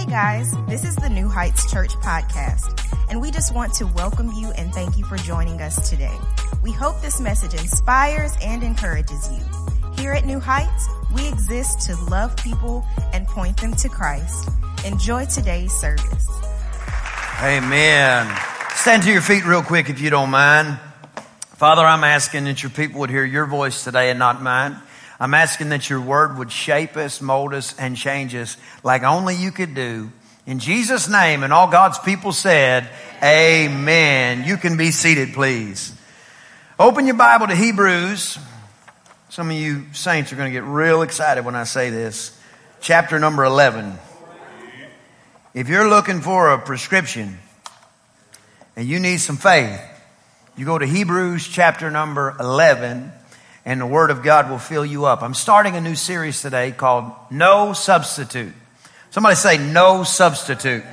Hey guys, this is the New Heights Church podcast, and we just want to welcome you and thank you for joining us today. We hope this message inspires and encourages you. Here at New Heights, we exist to love people and point them to Christ. Enjoy today's service. Amen. Stand to your feet real quick if you don't mind. Father, I'm asking that your people would hear your voice today and not mine. I'm asking that your word would shape us, mold us, and change us like only you could do. In Jesus' name, and all God's people said, Amen. You can be seated, please. Open your Bible to Hebrews. Some of you saints are going to get real excited when I say this. Chapter number 11. If you're looking for a prescription and you need some faith, you go to Hebrews chapter number 11 and the Word of God will fill you up. I'm starting a new series today called No Substitute. Somebody say, No Substitute.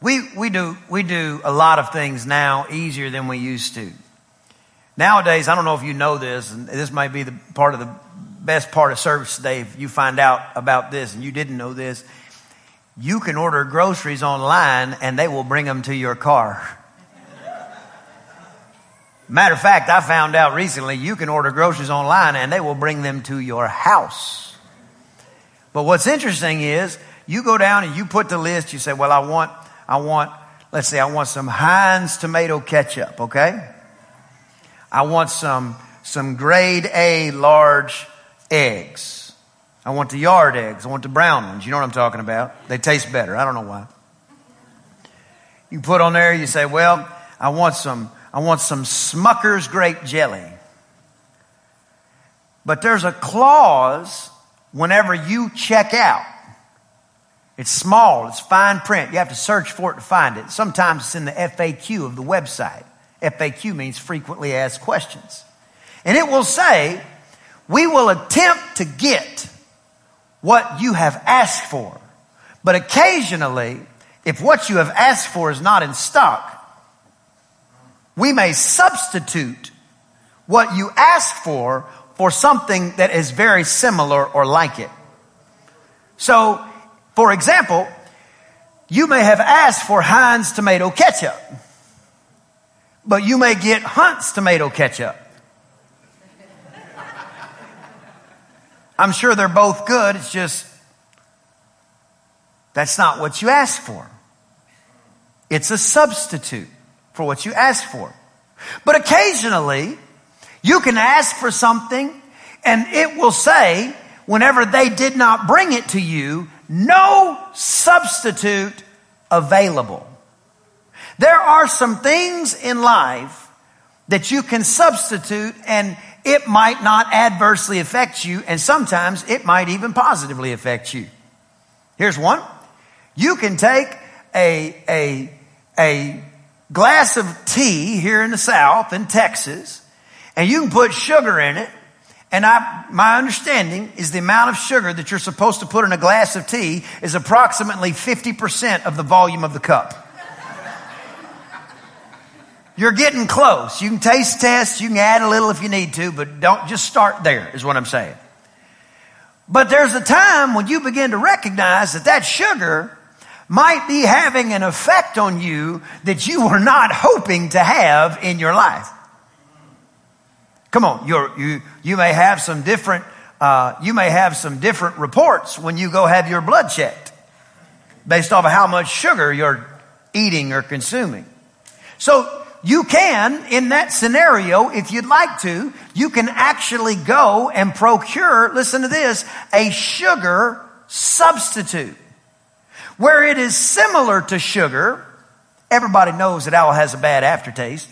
We, we, do, we do a lot of things now easier than we used to. Nowadays, I don't know if you know this, and this might be the part of the best part of service today if you find out about this and you didn't know this. You can order groceries online and they will bring them to your car. Matter of fact, I found out recently you can order groceries online and they will bring them to your house. But what's interesting is you go down and you put the list, you say, well, I want, I want, let's say I want some Heinz tomato ketchup, okay? I want some, some grade A large eggs. I want the yard eggs. I want the brown ones. You know what I'm talking about? They taste better. I don't know why. You put on there, you say, well, I want some I want some Smucker's grape jelly. But there's a clause whenever you check out. It's small, it's fine print. You have to search for it to find it. Sometimes it's in the FAQ of the website. FAQ means frequently asked questions. And it will say, we will attempt to get what you have asked for. But occasionally, if what you have asked for is not in stock, we may substitute what you ask for for something that is very similar or like it. So, for example, you may have asked for Heinz tomato ketchup, but you may get Hunt's tomato ketchup. I'm sure they're both good. It's just, that's not what you asked for. It's a substitute for what you ask for. But occasionally, you can ask for something and it will say, whenever they did not bring it to you, no substitute available. There are some things in life that you can substitute and it might not adversely affect you and sometimes it might even positively affect you. Here's one. You can take a, a, a glass of tea here in the South in Texas, and you can put sugar in it. And I, my understanding is the amount of sugar that you're supposed to put in a glass of tea is approximately 50% of the volume of the cup. You're getting close. You can taste test, you can add a little if you need to, but don't just start there, is what I'm saying. But there's a time when you begin to recognize that that sugar might be having an effect on you that you were not hoping to have in your life. Come on, you you may have some different uh, you may have some different reports when you go have your blood checked, based off of how much sugar you're eating or consuming. So you can, in that scenario, if you'd like to, you can actually go and procure, listen to this, a sugar substitute. Where it is similar to sugar, everybody knows that alcohol has a bad aftertaste.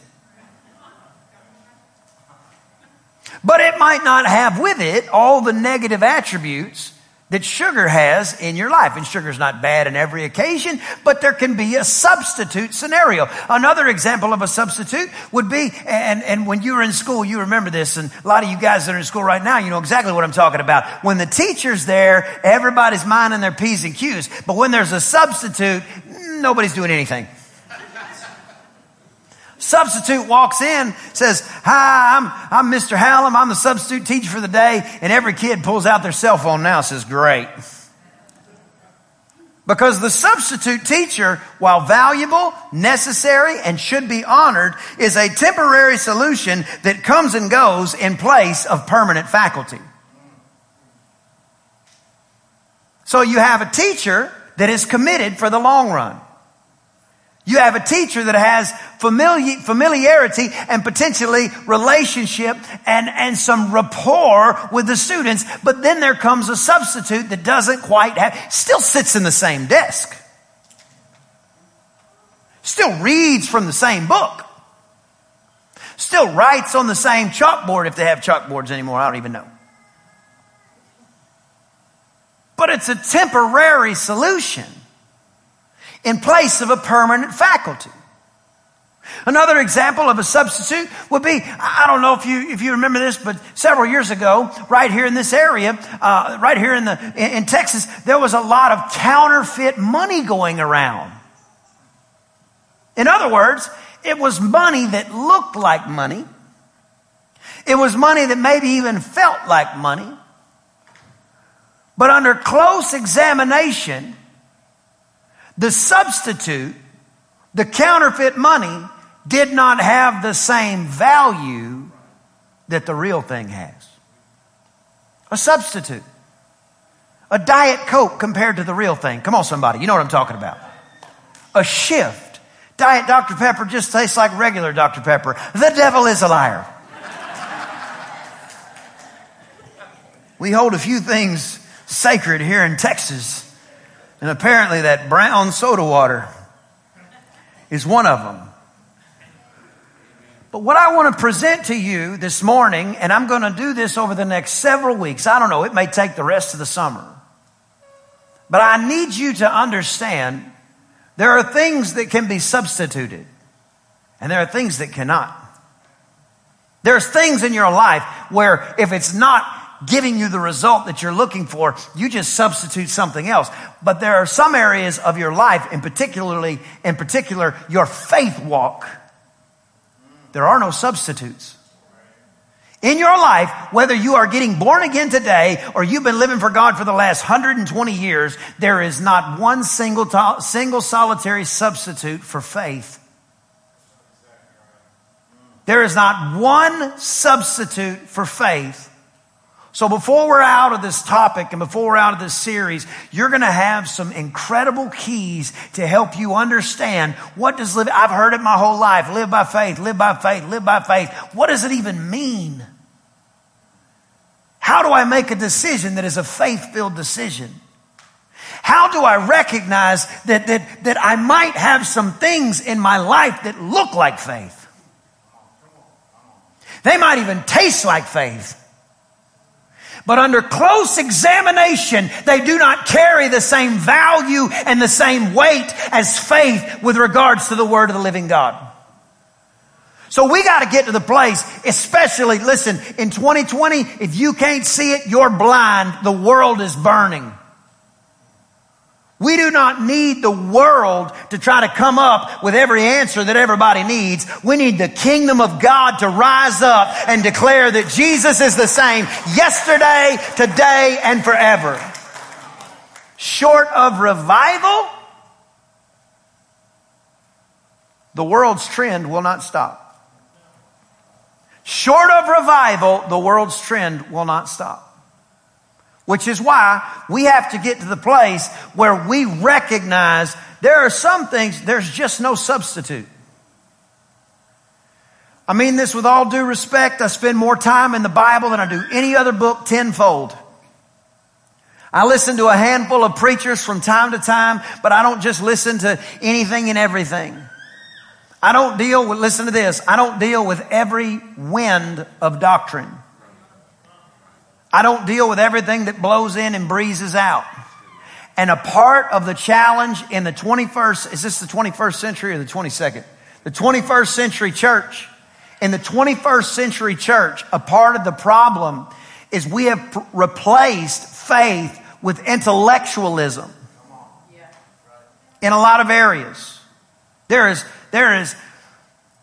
But it might not have with it all the negative attributes that sugar has in your life. And sugar is not bad in every occasion, but there can be a substitute scenario. Another example of a substitute would be, and, and when you were in school, you remember this, and a lot of you guys that are in school right now, you know exactly what I'm talking about. When the teacher's there, everybody's minding their P's and Q's. But when there's a substitute, nobody's doing anything. Substitute walks in, says, Hi, I'm, I'm Mr. Hallam. I'm the substitute teacher for the day. And every kid pulls out their cell phone now says, Great. Because the substitute teacher, while valuable, necessary, and should be honored, is a temporary solution that comes and goes in place of permanent faculty. So you have a teacher that is committed for the long run. You have a teacher that has familiarity and potentially relationship and, and some rapport with the students. But then there comes a substitute that doesn't quite have, still sits in the same desk. Still reads from the same book. Still writes on the same chalkboard if they have chalkboards anymore. I don't even know. But it's a temporary solution in place of a permanent faculty. Another example of a substitute would be, I don't know if you, if you remember this, but several years ago, right here in this area, uh, right here in the, in, in Texas, there was a lot of counterfeit money going around. In other words, it was money that looked like money. It was money that maybe even felt like money. But under close examination, the substitute, the counterfeit money, did not have the same value that the real thing has. A substitute. A Diet Coke compared to the real thing. Come on, somebody. You know what I'm talking about. A shift. Diet Dr. Pepper just tastes like regular Dr. Pepper. The devil is a liar. we hold a few things sacred here in Texas and apparently that brown soda water is one of them. But what I want to present to you this morning, and I'm going to do this over the next several weeks. I don't know, it may take the rest of the summer. But I need you to understand there are things that can be substituted, and there are things that cannot. There's things in your life where if it's not giving you the result that you're looking for. You just substitute something else. But there are some areas of your life, in particularly, in particular, your faith walk. There are no substitutes. In your life, whether you are getting born again today or you've been living for God for the last 120 years, there is not one single, single solitary substitute for faith. There is not one substitute for faith so before we're out of this topic and before we're out of this series, you're going to have some incredible keys to help you understand what does live, I've heard it my whole life, live by faith, live by faith, live by faith. What does it even mean? How do I make a decision that is a faith-filled decision? How do I recognize that, that, that I might have some things in my life that look like faith? They might even taste like faith. But under close examination, they do not carry the same value and the same weight as faith with regards to the word of the living God. So we got to get to the place, especially, listen, in 2020, if you can't see it, you're blind. The world is burning. We do not need the world to try to come up with every answer that everybody needs. We need the kingdom of God to rise up and declare that Jesus is the same yesterday, today, and forever. Short of revival, the world's trend will not stop. Short of revival, the world's trend will not stop. Which is why we have to get to the place where we recognize there are some things, there's just no substitute. I mean this with all due respect. I spend more time in the Bible than I do any other book tenfold. I listen to a handful of preachers from time to time, but I don't just listen to anything and everything. I don't deal with, listen to this, I don't deal with every wind of doctrine. I don't deal with everything that blows in and breezes out. And a part of the challenge in the 21st, is this the 21st century or the 22nd? The 21st century church. In the 21st century church, a part of the problem is we have replaced faith with intellectualism in a lot of areas. There is, there is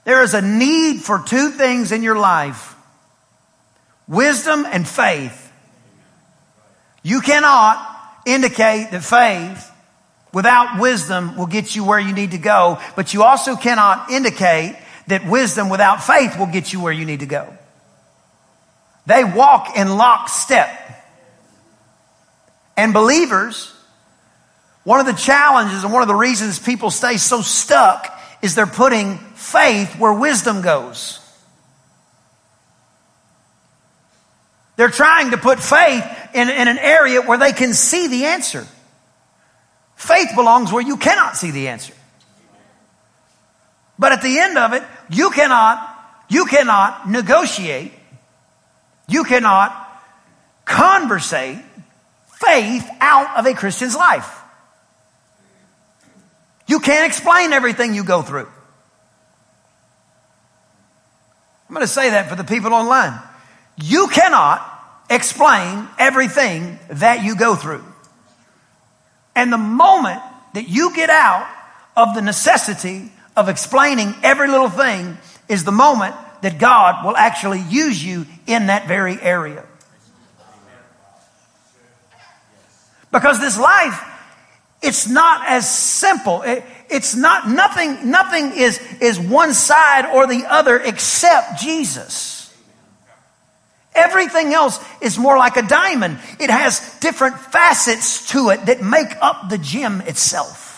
There is a need for two things in your life wisdom and faith. You cannot indicate that faith without wisdom will get you where you need to go, but you also cannot indicate that wisdom without faith will get you where you need to go. They walk in lockstep. And believers, one of the challenges and one of the reasons people stay so stuck is they're putting faith where wisdom goes. They're trying to put faith in, in an area where they can see the answer. Faith belongs where you cannot see the answer. But at the end of it, you cannot, you cannot negotiate, you cannot conversate faith out of a Christian's life. You can't explain everything you go through. I'm going to say that for the people online. You cannot explain everything that you go through. And the moment that you get out of the necessity of explaining every little thing is the moment that God will actually use you in that very area. Because this life it's not as simple. It, it's not, nothing, nothing is, is one side or the other except Jesus. Everything else is more like a diamond. It has different facets to it that make up the gem itself.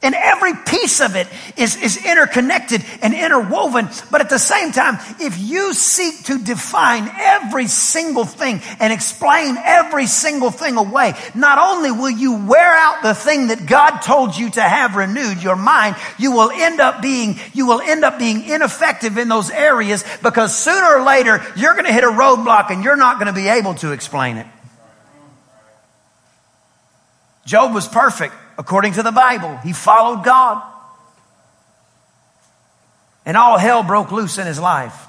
And every piece of it is, is interconnected and interwoven. But at the same time, if you seek to define every single thing and explain every single thing away, not only will you wear out the thing that God told you to have renewed, your mind, you will end up being, you will end up being ineffective in those areas because sooner or later you're going to hit a roadblock and you're not going to be able to explain it. Job was perfect according to the Bible. He followed God. And all hell broke loose in his life.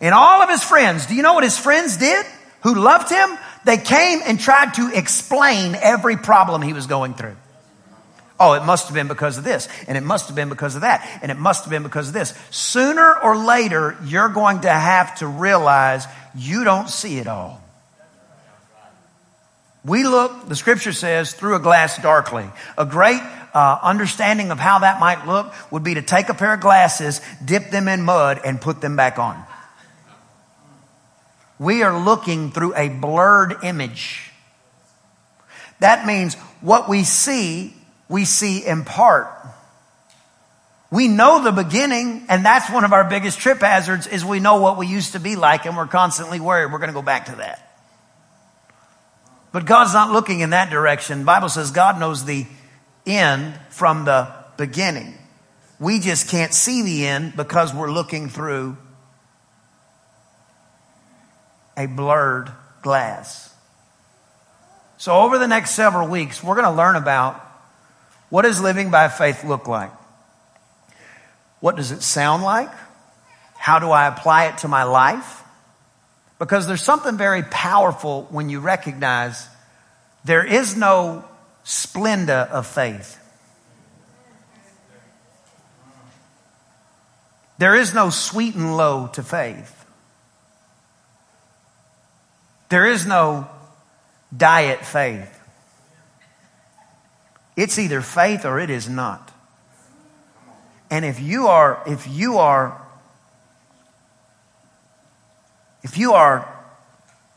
And all of his friends, do you know what his friends did who loved him? They came and tried to explain every problem he was going through. Oh, it must have been because of this, and it must have been because of that, and it must have been because of this. Sooner or later, you're going to have to realize you don't see it all. We look, the scripture says, through a glass darkly. A great uh, understanding of how that might look would be to take a pair of glasses, dip them in mud, and put them back on. We are looking through a blurred image. That means what we see, we see in part. We know the beginning, and that's one of our biggest trip hazards is we know what we used to be like, and we're constantly worried we're going to go back to that. But God's not looking in that direction. The Bible says God knows the end from the beginning. We just can't see the end because we're looking through a blurred glass. So over the next several weeks, we're going to learn about what does living by faith look like? What does it sound like? How do I apply it to my life? Because there's something very powerful when you recognize there is no Splenda of faith. There is no sweet and low to faith. There is no diet faith. It's either faith or it is not. And if you are, if you are if you are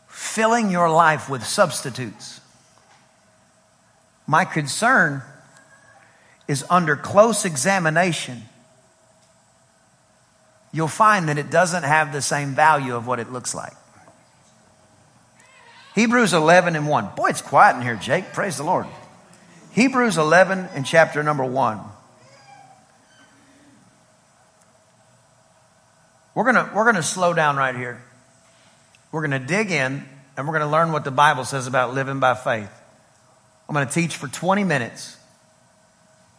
filling your life with substitutes, my concern is under close examination, you'll find that it doesn't have the same value of what it looks like. Hebrews 11 and 1. Boy, it's quiet in here, Jake. Praise the Lord. Hebrews 11 and chapter number 1. We're going to we're going to slow down right here. We're going to dig in and we're going to learn what the Bible says about living by faith. I'm going to teach for 20 minutes,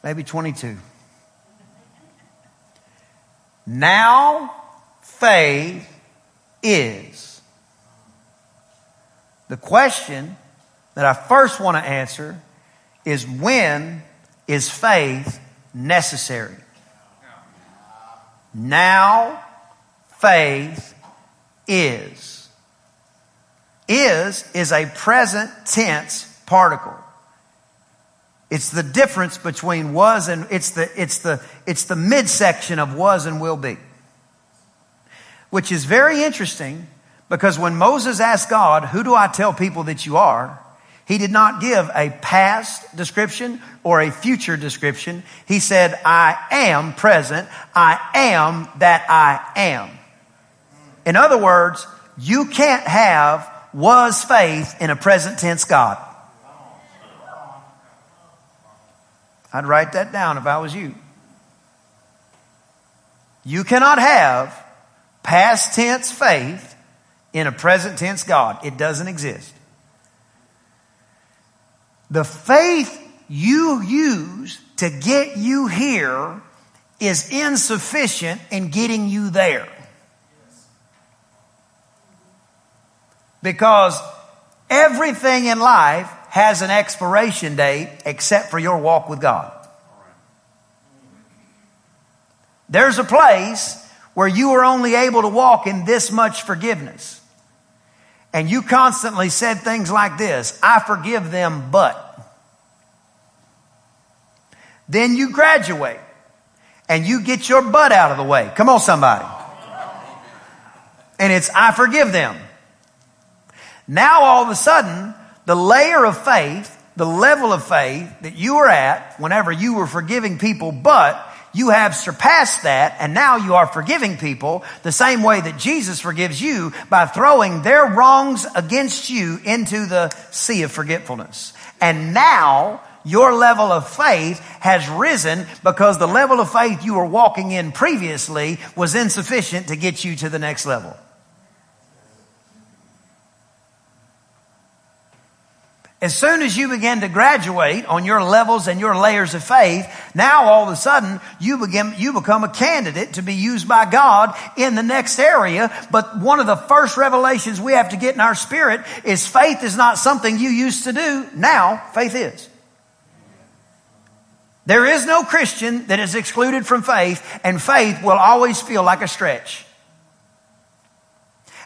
maybe 22. Now, faith is. The question that I first want to answer is when is faith necessary? Now faith is. Is is a present tense particle. It's the difference between was and it's the it's the it's the midsection of was and will be. Which is very interesting because when Moses asked God, "Who do I tell people that you are?" He did not give a past description or a future description. He said, I am present. I am that I am. In other words, you can't have was faith in a present tense God. I'd write that down if I was you. You cannot have past tense faith in a present tense God. It doesn't exist. The faith you use to get you here is insufficient in getting you there. Because everything in life has an expiration date except for your walk with God. There's a place where you are only able to walk in this much forgiveness and you constantly said things like this I forgive them, but. Then you graduate and you get your butt out of the way. Come on, somebody. And it's, I forgive them. Now all of a sudden, the layer of faith, the level of faith that you were at whenever you were forgiving people, but you have surpassed that and now you are forgiving people the same way that Jesus forgives you by throwing their wrongs against you into the sea of forgetfulness. And now your level of faith has risen because the level of faith you were walking in previously was insufficient to get you to the next level. As soon as you begin to graduate on your levels and your layers of faith, now all of a sudden you begin, you become a candidate to be used by God in the next area. But one of the first revelations we have to get in our spirit is faith is not something you used to do. Now faith is. There is no Christian that is excluded from faith and faith will always feel like a stretch.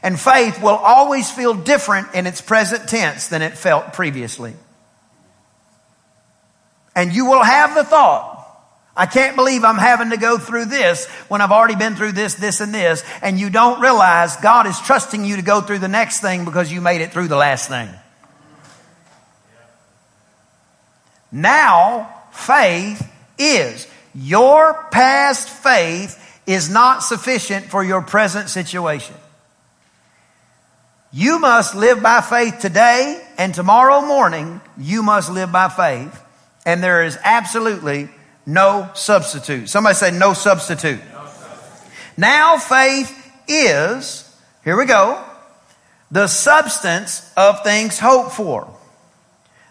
And faith will always feel different in its present tense than it felt previously. And you will have the thought, I can't believe I'm having to go through this when I've already been through this, this, and this. And you don't realize God is trusting you to go through the next thing because you made it through the last thing. Now, faith is. Your past faith is not sufficient for your present situation. You must live by faith today and tomorrow morning you must live by faith. And there is absolutely no substitute. Somebody say no substitute. No substitute. Now faith is, here we go, the substance of things hoped for.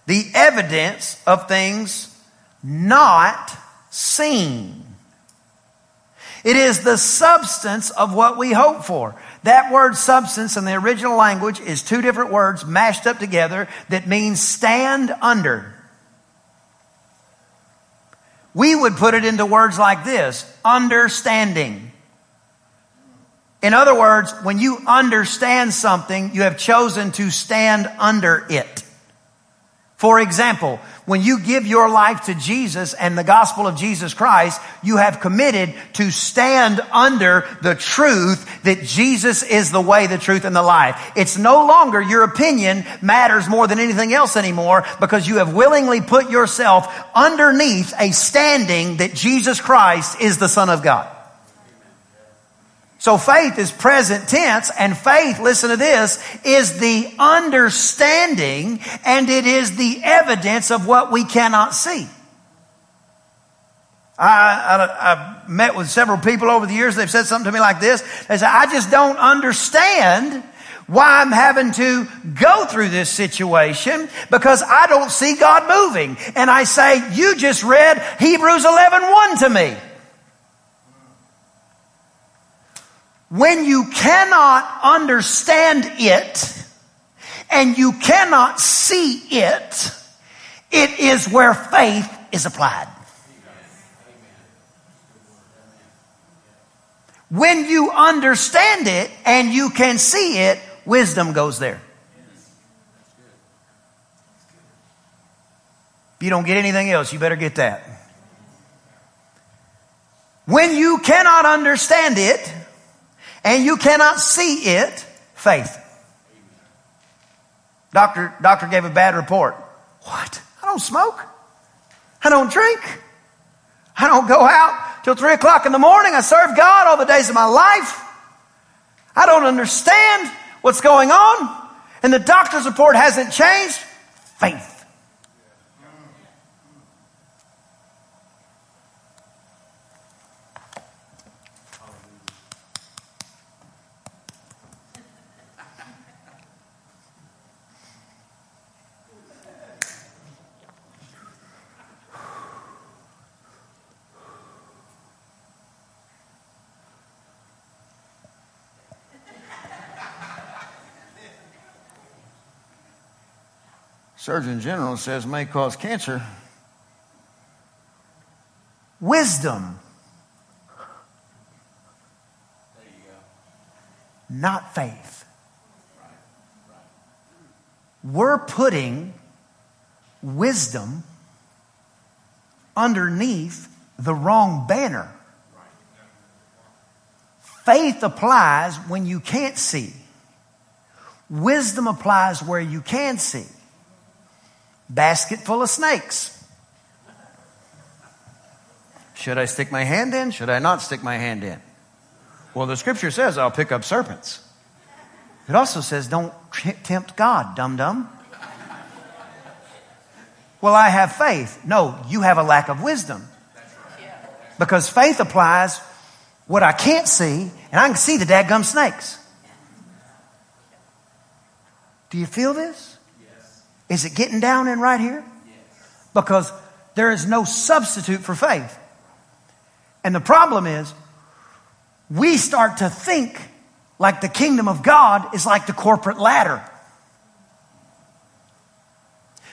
The evidence of things not seen. It is the substance of what we hope for. That word substance in the original language is two different words mashed up together that means stand under. We would put it into words like this understanding. In other words, when you understand something, you have chosen to stand under it. For example, when you give your life to Jesus and the gospel of Jesus Christ, you have committed to stand under the truth that Jesus is the way, the truth, and the life. It's no longer your opinion matters more than anything else anymore because you have willingly put yourself underneath a standing that Jesus Christ is the Son of God. So faith is present tense and faith, listen to this, is the understanding and it is the evidence of what we cannot see. I, I've met with several people over the years. They've said something to me like this. They say, I just don't understand why I'm having to go through this situation because I don't see God moving. And I say, you just read Hebrews 11, 1 to me. When you cannot understand it and you cannot see it, it is where faith is applied. When you understand it and you can see it, wisdom goes there. If you don't get anything else, you better get that. When you cannot understand it and you cannot see it, faith. Doctor, doctor gave a bad report. What? I don't smoke. I don't drink. I don't go out till three o'clock in the morning. I serve God all the days of my life. I don't understand what's going on. And the doctor's report hasn't changed. Faith. Surgeon General says may cause cancer. Wisdom. Not faith. We're putting wisdom underneath the wrong banner. Faith applies when you can't see. Wisdom applies where you can see basket full of snakes. Should I stick my hand in? Should I not stick my hand in? Well, the scripture says I'll pick up serpents. It also says don't tempt God, dum dum. Well, I have faith. No, you have a lack of wisdom. Because faith applies what I can't see, and I can see the dadgum snakes. Do you feel this? Is it getting down in right here? Because there is no substitute for faith. And the problem is, we start to think like the kingdom of God is like the corporate ladder.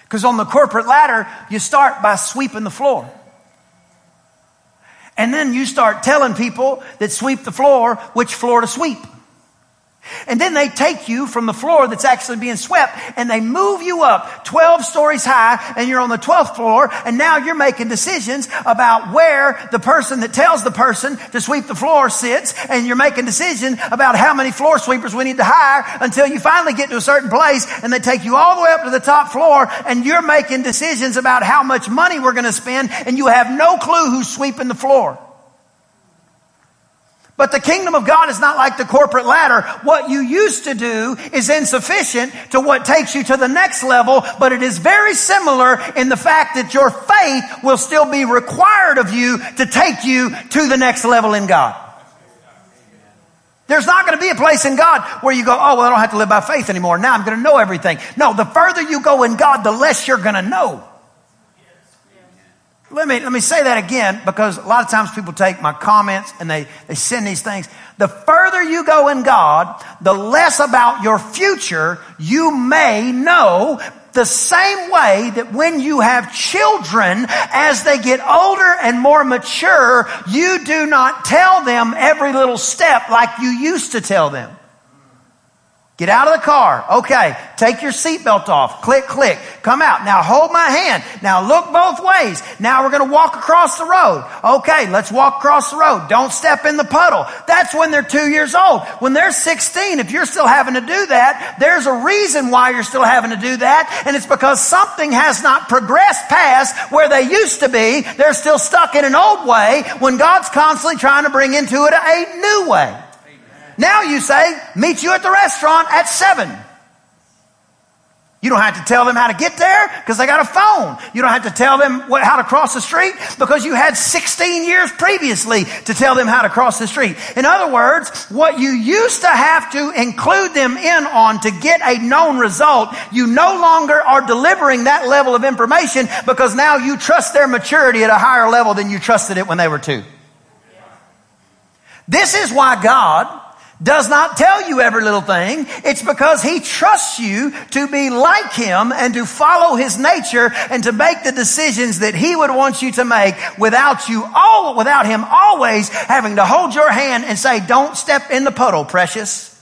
Because on the corporate ladder, you start by sweeping the floor. And then you start telling people that sweep the floor which floor to sweep. And then they take you from the floor that's actually being swept and they move you up 12 stories high and you're on the 12th floor and now you're making decisions about where the person that tells the person to sweep the floor sits and you're making decisions about how many floor sweepers we need to hire until you finally get to a certain place and they take you all the way up to the top floor and you're making decisions about how much money we're going to spend and you have no clue who's sweeping the floor. But the kingdom of God is not like the corporate ladder. What you used to do is insufficient to what takes you to the next level, but it is very similar in the fact that your faith will still be required of you to take you to the next level in God. There's not going to be a place in God where you go, oh, well, I don't have to live by faith anymore. Now I'm going to know everything. No, the further you go in God, the less you're going to know. Let me, let me say that again because a lot of times people take my comments and they, they send these things. The further you go in God, the less about your future you may know the same way that when you have children, as they get older and more mature, you do not tell them every little step like you used to tell them. Get out of the car. Okay. Take your seatbelt off. Click, click. Come out. Now hold my hand. Now look both ways. Now we're going to walk across the road. Okay. Let's walk across the road. Don't step in the puddle. That's when they're two years old. When they're 16, if you're still having to do that, there's a reason why you're still having to do that. And it's because something has not progressed past where they used to be. They're still stuck in an old way when God's constantly trying to bring into it a new way. Now you say, meet you at the restaurant at seven. You don't have to tell them how to get there because they got a phone. You don't have to tell them what, how to cross the street because you had 16 years previously to tell them how to cross the street. In other words, what you used to have to include them in on to get a known result, you no longer are delivering that level of information because now you trust their maturity at a higher level than you trusted it when they were two. This is why God does not tell you every little thing. It's because he trusts you to be like him and to follow his nature and to make the decisions that he would want you to make without you all, without him always having to hold your hand and say, don't step in the puddle, precious.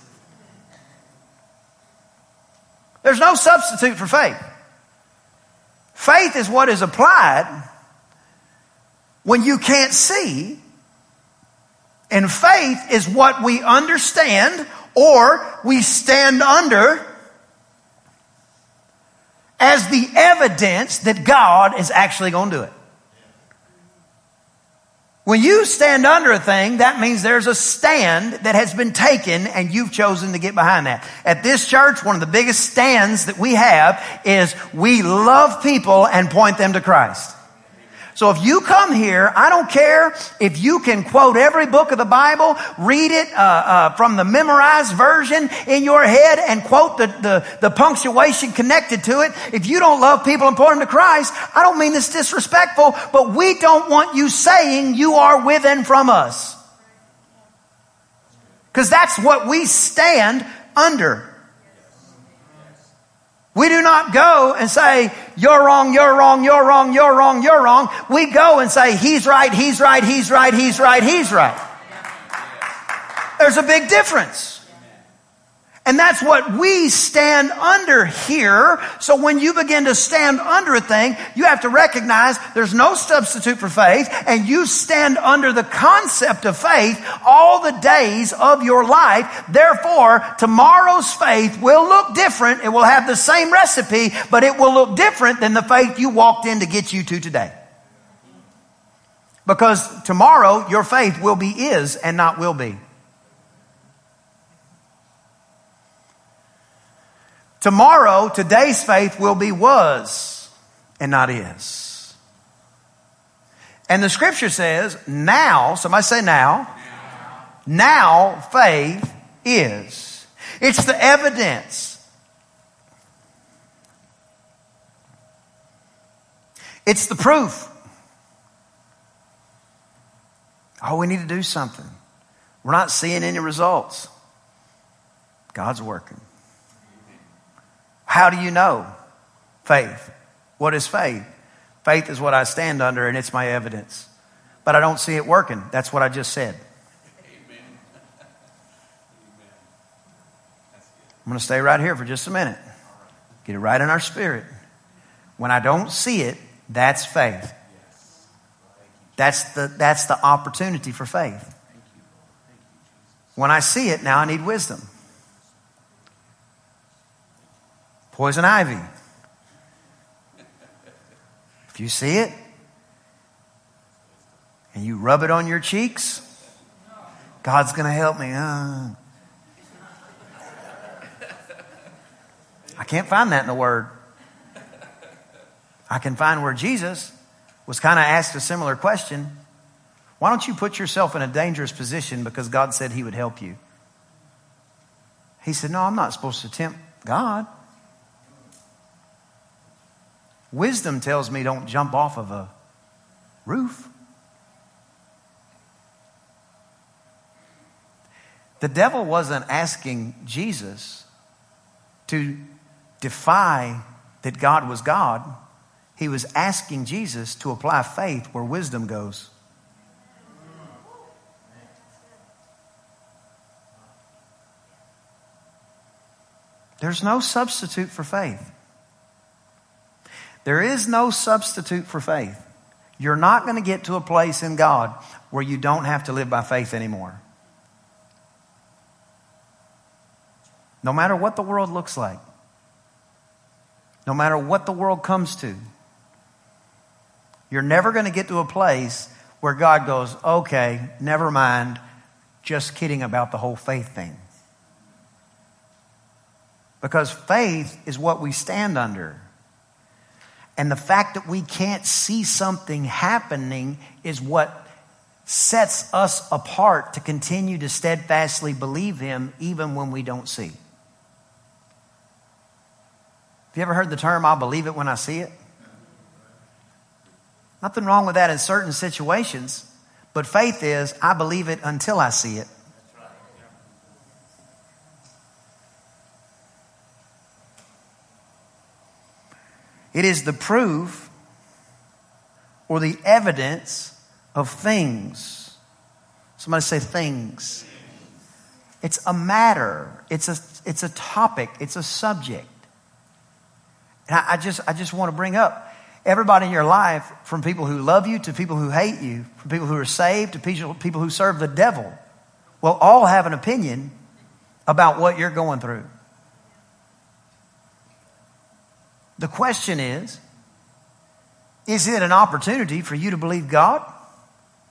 There's no substitute for faith. Faith is what is applied when you can't see and faith is what we understand or we stand under as the evidence that God is actually going to do it. When you stand under a thing, that means there's a stand that has been taken and you've chosen to get behind that. At this church, one of the biggest stands that we have is we love people and point them to Christ. So if you come here, I don't care if you can quote every book of the Bible, read it uh, uh, from the memorized version in your head, and quote the, the, the punctuation connected to it. If you don't love people and point them to Christ, I don't mean this disrespectful, but we don't want you saying you are with and from us. Because that's what we stand under. We do not go and say, you're wrong, you're wrong, you're wrong, you're wrong, you're wrong. We go and say, he's right, he's right, he's right, he's right, he's right. There's a big difference. And that's what we stand under here. So when you begin to stand under a thing, you have to recognize there's no substitute for faith and you stand under the concept of faith all the days of your life. Therefore, tomorrow's faith will look different. It will have the same recipe, but it will look different than the faith you walked in to get you to today. Because tomorrow your faith will be is and not will be. Tomorrow, today's faith will be was and not is. And the scripture says, now, somebody say now, now, faith is. It's the evidence. It's the proof. Oh, we need to do something. We're not seeing any results. God's working. How do you know? Faith. What is faith? Faith is what I stand under and it's my evidence. But I don't see it working. That's what I just said. I'm going to stay right here for just a minute. Get it right in our spirit. When I don't see it, that's faith. That's the, that's the opportunity for faith. When I see it, now I need wisdom. Poison ivy. If you see it and you rub it on your cheeks, God's going to help me. Uh. I can't find that in the Word. I can find where Jesus was kind of asked a similar question. Why don't you put yourself in a dangerous position because God said He would help you? He said, No, I'm not supposed to tempt God. Wisdom tells me don't jump off of a roof. The devil wasn't asking Jesus to defy that God was God. He was asking Jesus to apply faith where wisdom goes. There's no substitute for faith. There is no substitute for faith. You're not going to get to a place in God where you don't have to live by faith anymore. No matter what the world looks like, no matter what the world comes to, you're never going to get to a place where God goes, okay, never mind, just kidding about the whole faith thing. Because faith is what we stand under. And the fact that we can't see something happening is what sets us apart to continue to steadfastly believe Him even when we don't see. Have you ever heard the term, I'll believe it when I see it? Nothing wrong with that in certain situations, but faith is, I believe it until I see it. It is the proof or the evidence of things. Somebody say things. It's a matter. It's a, it's a topic. It's a subject. And I, I just, I just want to bring up everybody in your life, from people who love you to people who hate you, from people who are saved to people, people who serve the devil, will all have an opinion about what you're going through. The question is is it an opportunity for you to believe God?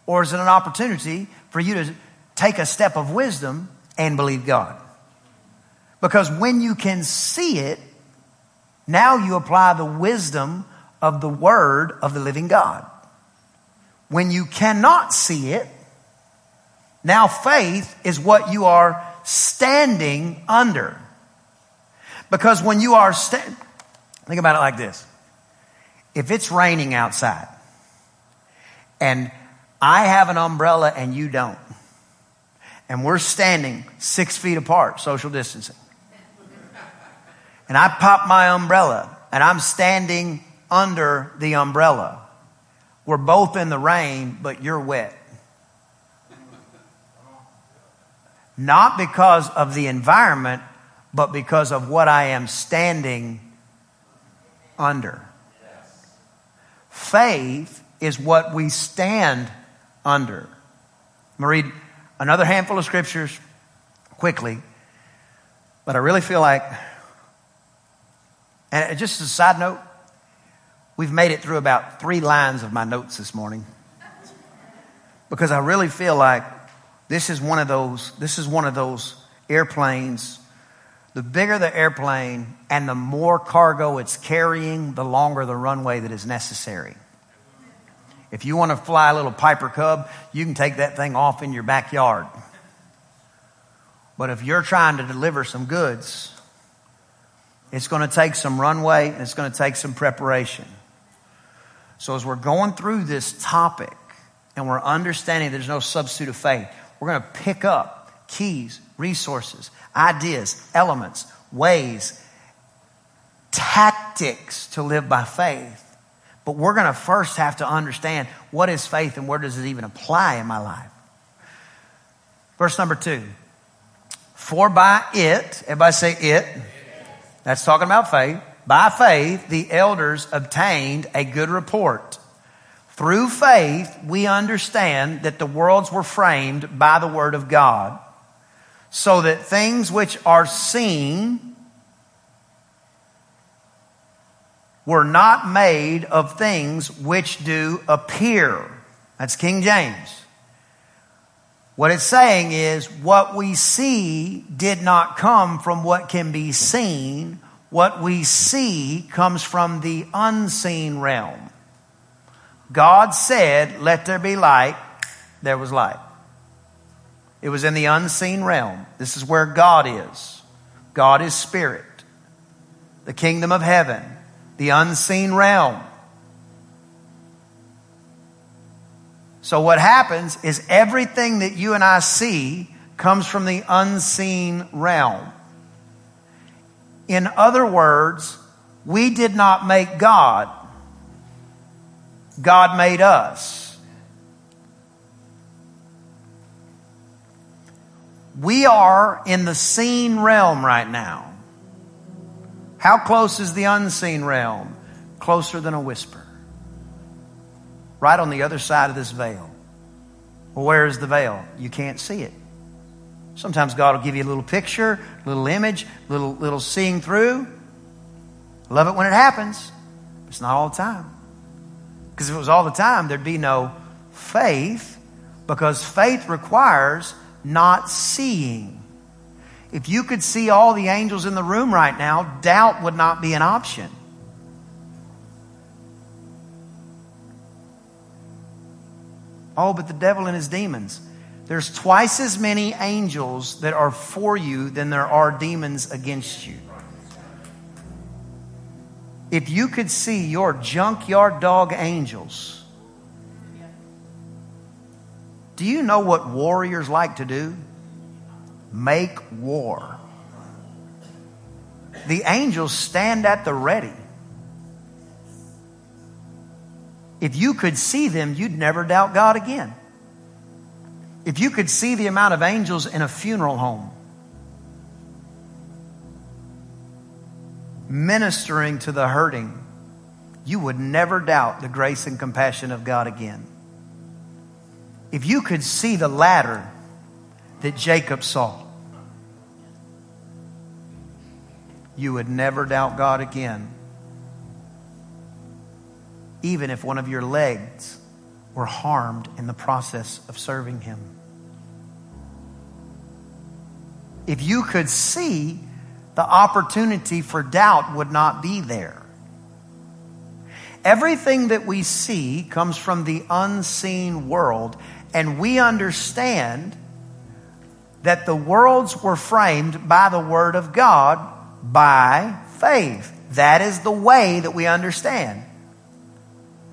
Or is it an opportunity for you to take a step of wisdom and believe God? Because when you can see it, now you apply the wisdom of the Word of the living God. When you cannot see it, now faith is what you are standing under. Because when you are, sta- think about it like this. If it's raining outside and I have an umbrella and you don't, and we're standing six feet apart, social distancing, and I pop my umbrella and I'm standing under the umbrella, we're both in the rain, but you're wet. Not because of the environment, but because of what I am standing under. Faith is what we stand under. I'm going to read another handful of scriptures quickly, but I really feel like, and just as a side note, we've made it through about three lines of my notes this morning because I really feel like this is one of those, this is one of those airplanes. The bigger the airplane and the more cargo it's carrying, the longer the runway that is necessary. If you want to fly a little Piper Cub, you can take that thing off in your backyard. But if you're trying to deliver some goods, it's going to take some runway and it's going to take some preparation. So as we're going through this topic and we're understanding there's no substitute of faith, we're going to pick up keys, resources, ideas, elements, ways, tactics to live by faith. But we're going to first have to understand what is faith and where does it even apply in my life. Verse number two. For by it, everybody say it. That's talking about faith. By faith, the elders obtained a good report. Through faith, we understand that the worlds were framed by the word of God, so that things which are seen were not made of things which do appear. That's King James. What it's saying is what we see did not come from what can be seen. What we see comes from the unseen realm. God said, Let there be light. There was light. It was in the unseen realm. This is where God is. God is spirit, the kingdom of heaven, the unseen realm. So, what happens is everything that you and I see comes from the unseen realm. In other words, we did not make God. God made us. We are in the seen realm right now. How close is the unseen realm? Closer than a whisper. Right on the other side of this veil. Well, where is the veil? You can't see it. Sometimes God will give you a little picture, a little image, little little seeing through. Love it when it happens. It's not all the time. Because if it was all the time, there'd be no faith, because faith requires not seeing. If you could see all the angels in the room right now, doubt would not be an option. Oh, but the devil and his demons. There's twice as many angels that are for you than there are demons against you. If you could see your junkyard dog angels, do you know what warriors like to do? Make war. The angels stand at the ready. If you could see them, you'd never doubt God again. If you could see the amount of angels in a funeral home ministering to the hurting, you would never doubt the grace and compassion of God again. If you could see the ladder that Jacob saw, you would never doubt God again. Even if one of your legs were harmed in the process of serving Him. If you could see, the opportunity for doubt would not be there. Everything that we see comes from the unseen world, and we understand that the worlds were framed by the Word of God by faith. That is the way that we understand.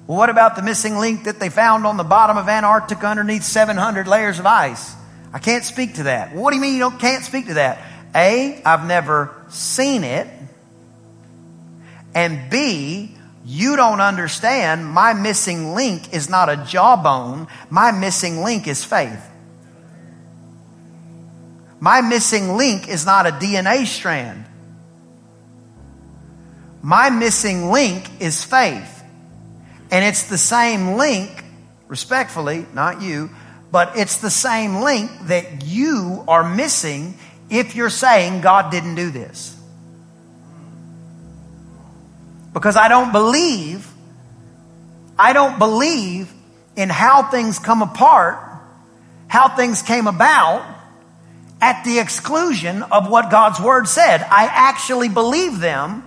Well, what about the missing link that they found on the bottom of Antarctica underneath 700 layers of ice? I can't speak to that. Well, what do you mean you don't, can't speak to that? A, I've never seen it. And B, you don't understand my missing link is not a jawbone. My missing link is faith. My missing link is not a DNA strand. My missing link is faith. And it's the same link, respectfully, not you, but it's the same link that you are missing if you're saying God didn't do this. Because I don't believe, I don't believe in how things come apart, how things came about at the exclusion of what God's Word said. I actually believe them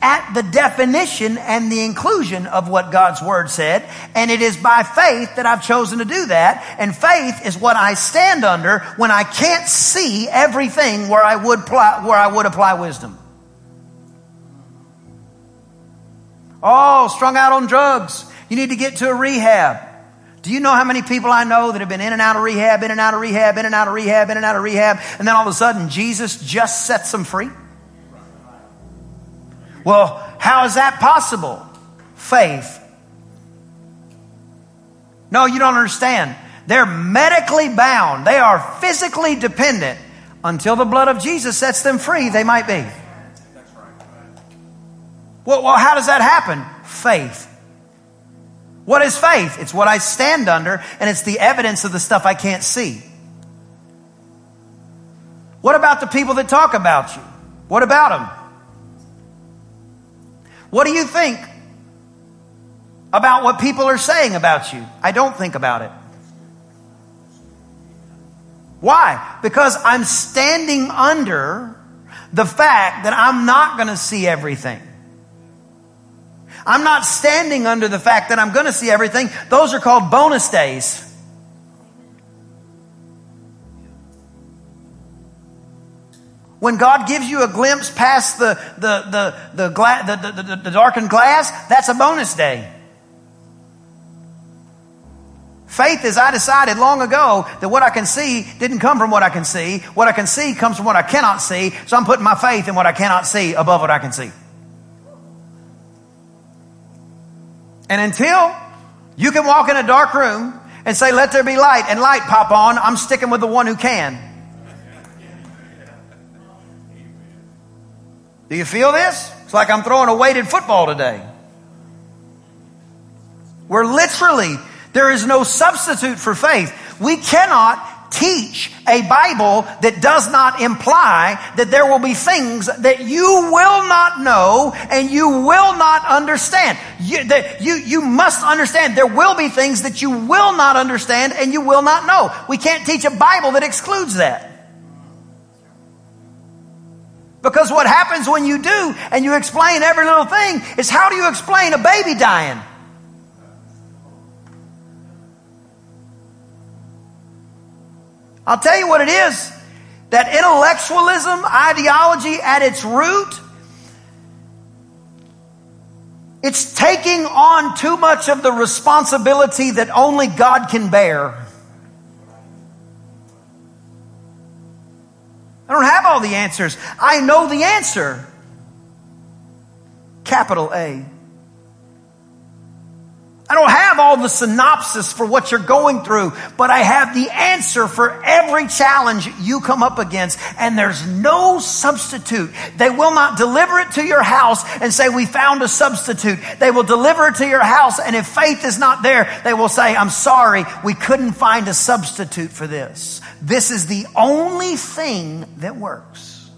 at the definition and the inclusion of what God's Word said. And it is by faith that I've chosen to do that. And faith is what I stand under when I can't see everything where I would, pl- where I would apply wisdom. Oh, strung out on drugs. You need to get to a rehab. Do you know how many people I know that have been in and out of rehab, in and out of rehab, in and out of rehab, in and out of rehab, and then all of a sudden Jesus just sets them free? Well, how is that possible? Faith. No, you don't understand. They're medically bound. They are physically dependent. Until the blood of Jesus sets them free, they might be. Well, well, how does that happen? Faith. What is faith? It's what I stand under, and it's the evidence of the stuff I can't see. What about the people that talk about you? What about them? What do you think about what people are saying about you? I don't think about it. Why? Because I'm standing under the fact that I'm not going to see everything. I'm not standing under the fact that I'm going to see everything. Those are called bonus days. When God gives you a glimpse past the, the, the, the, gla- the, the, the, the darkened glass, that's a bonus day. Faith is I decided long ago that what I can see didn't come from what I can see. What I can see comes from what I cannot see. So I'm putting my faith in what I cannot see above what I can see. And until you can walk in a dark room and say, let there be light, and light pop on, I'm sticking with the one who can. Do you feel this? It's like I'm throwing a weighted football today. We're literally, there is no substitute for faith. We cannot teach a Bible that does not imply that there will be things that you will not know and you will not understand. You, you, you must understand there will be things that you will not understand and you will not know. We can't teach a Bible that excludes that. Because what happens when you do and you explain every little thing is how do you explain a baby dying? I'll tell you what it is that intellectualism, ideology at its root, it's taking on too much of the responsibility that only God can bear. I don't have all the answers. I know the answer. Capital A. I don't have all the synopsis for what you're going through, but I have the answer for every challenge you come up against. And there's no substitute. They will not deliver it to your house and say, we found a substitute. They will deliver it to your house. And if faith is not there, they will say, I'm sorry, we couldn't find a substitute for this. This is the only thing that works.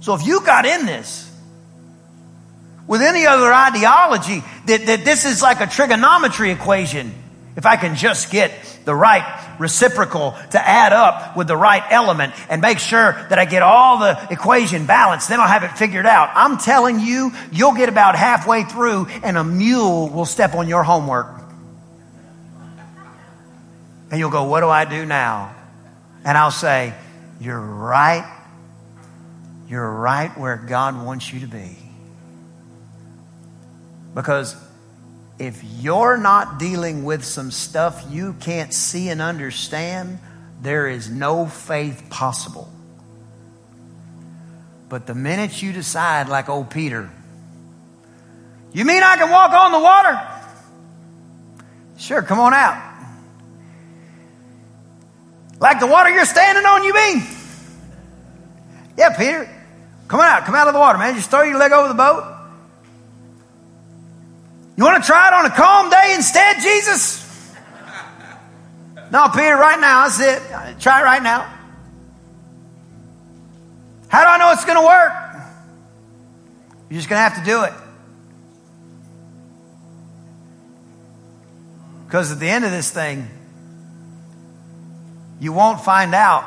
So if you got in this, with any other ideology that, that this is like a trigonometry equation. If I can just get the right reciprocal to add up with the right element and make sure that I get all the equation balanced, then I'll have it figured out. I'm telling you, you'll get about halfway through and a mule will step on your homework. And you'll go, what do I do now? And I'll say, you're right. You're right where God wants you to be. Because if you're not dealing with some stuff you can't see and understand, there is no faith possible. But the minute you decide, like old Peter, you mean I can walk on the water? Sure, come on out. Like the water you're standing on, you mean? Yeah, Peter, come on out, come out of the water, man. Just throw your leg over the boat. You want to try it on a calm day instead, Jesus? No, Peter, right now, that's it. Try it right now. How do I know it's going to work? You're just going to have to do it. Because at the end of this thing, you won't find out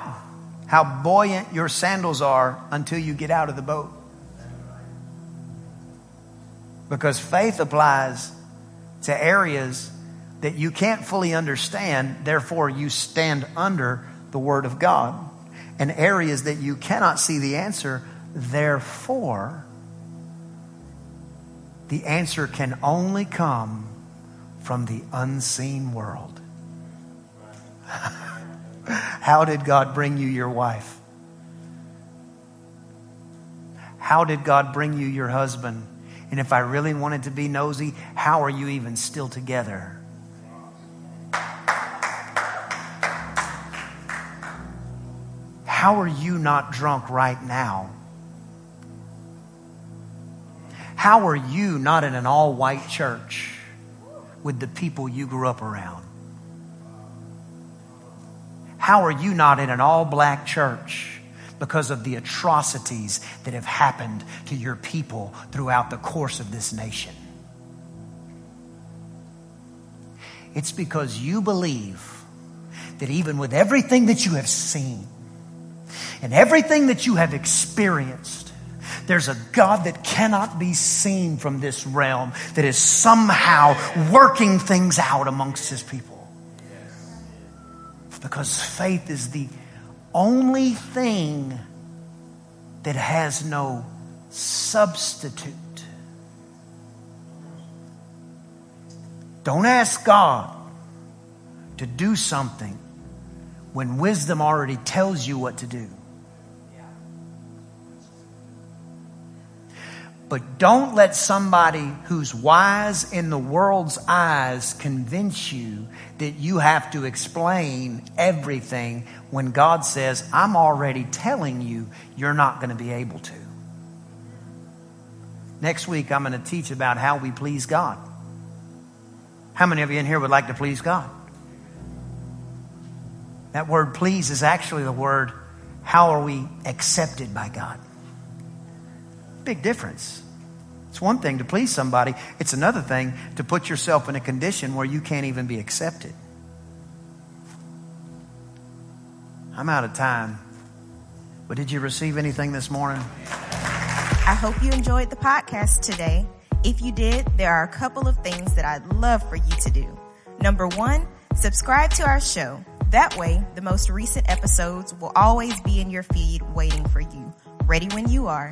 how buoyant your sandals are until you get out of the boat. Because faith applies to areas that you can't fully understand, therefore, you stand under the Word of God. And areas that you cannot see the answer, therefore, the answer can only come from the unseen world. How did God bring you your wife? How did God bring you your husband? And if I really wanted to be nosy, how are you even still together? How are you not drunk right now? How are you not in an all white church with the people you grew up around? How are you not in an all black church because of the atrocities that have happened to your people throughout the course of this nation. It's because you believe that even with everything that you have seen and everything that you have experienced, there's a God that cannot be seen from this realm that is somehow working things out amongst his people. Because faith is the only thing that has no substitute. Don't ask God to do something when wisdom already tells you what to do. But don't let somebody who's wise in the world's eyes convince you that you have to explain everything when God says, I'm already telling you you're not going to be able to. Next week, I'm going to teach about how we please God. How many of you in here would like to please God? That word please is actually the word, how are we accepted by God? Big difference. It's one thing to please somebody, it's another thing to put yourself in a condition where you can't even be accepted. I'm out of time. But did you receive anything this morning? I hope you enjoyed the podcast today. If you did, there are a couple of things that I'd love for you to do. Number one, subscribe to our show. That way, the most recent episodes will always be in your feed waiting for you, ready when you are.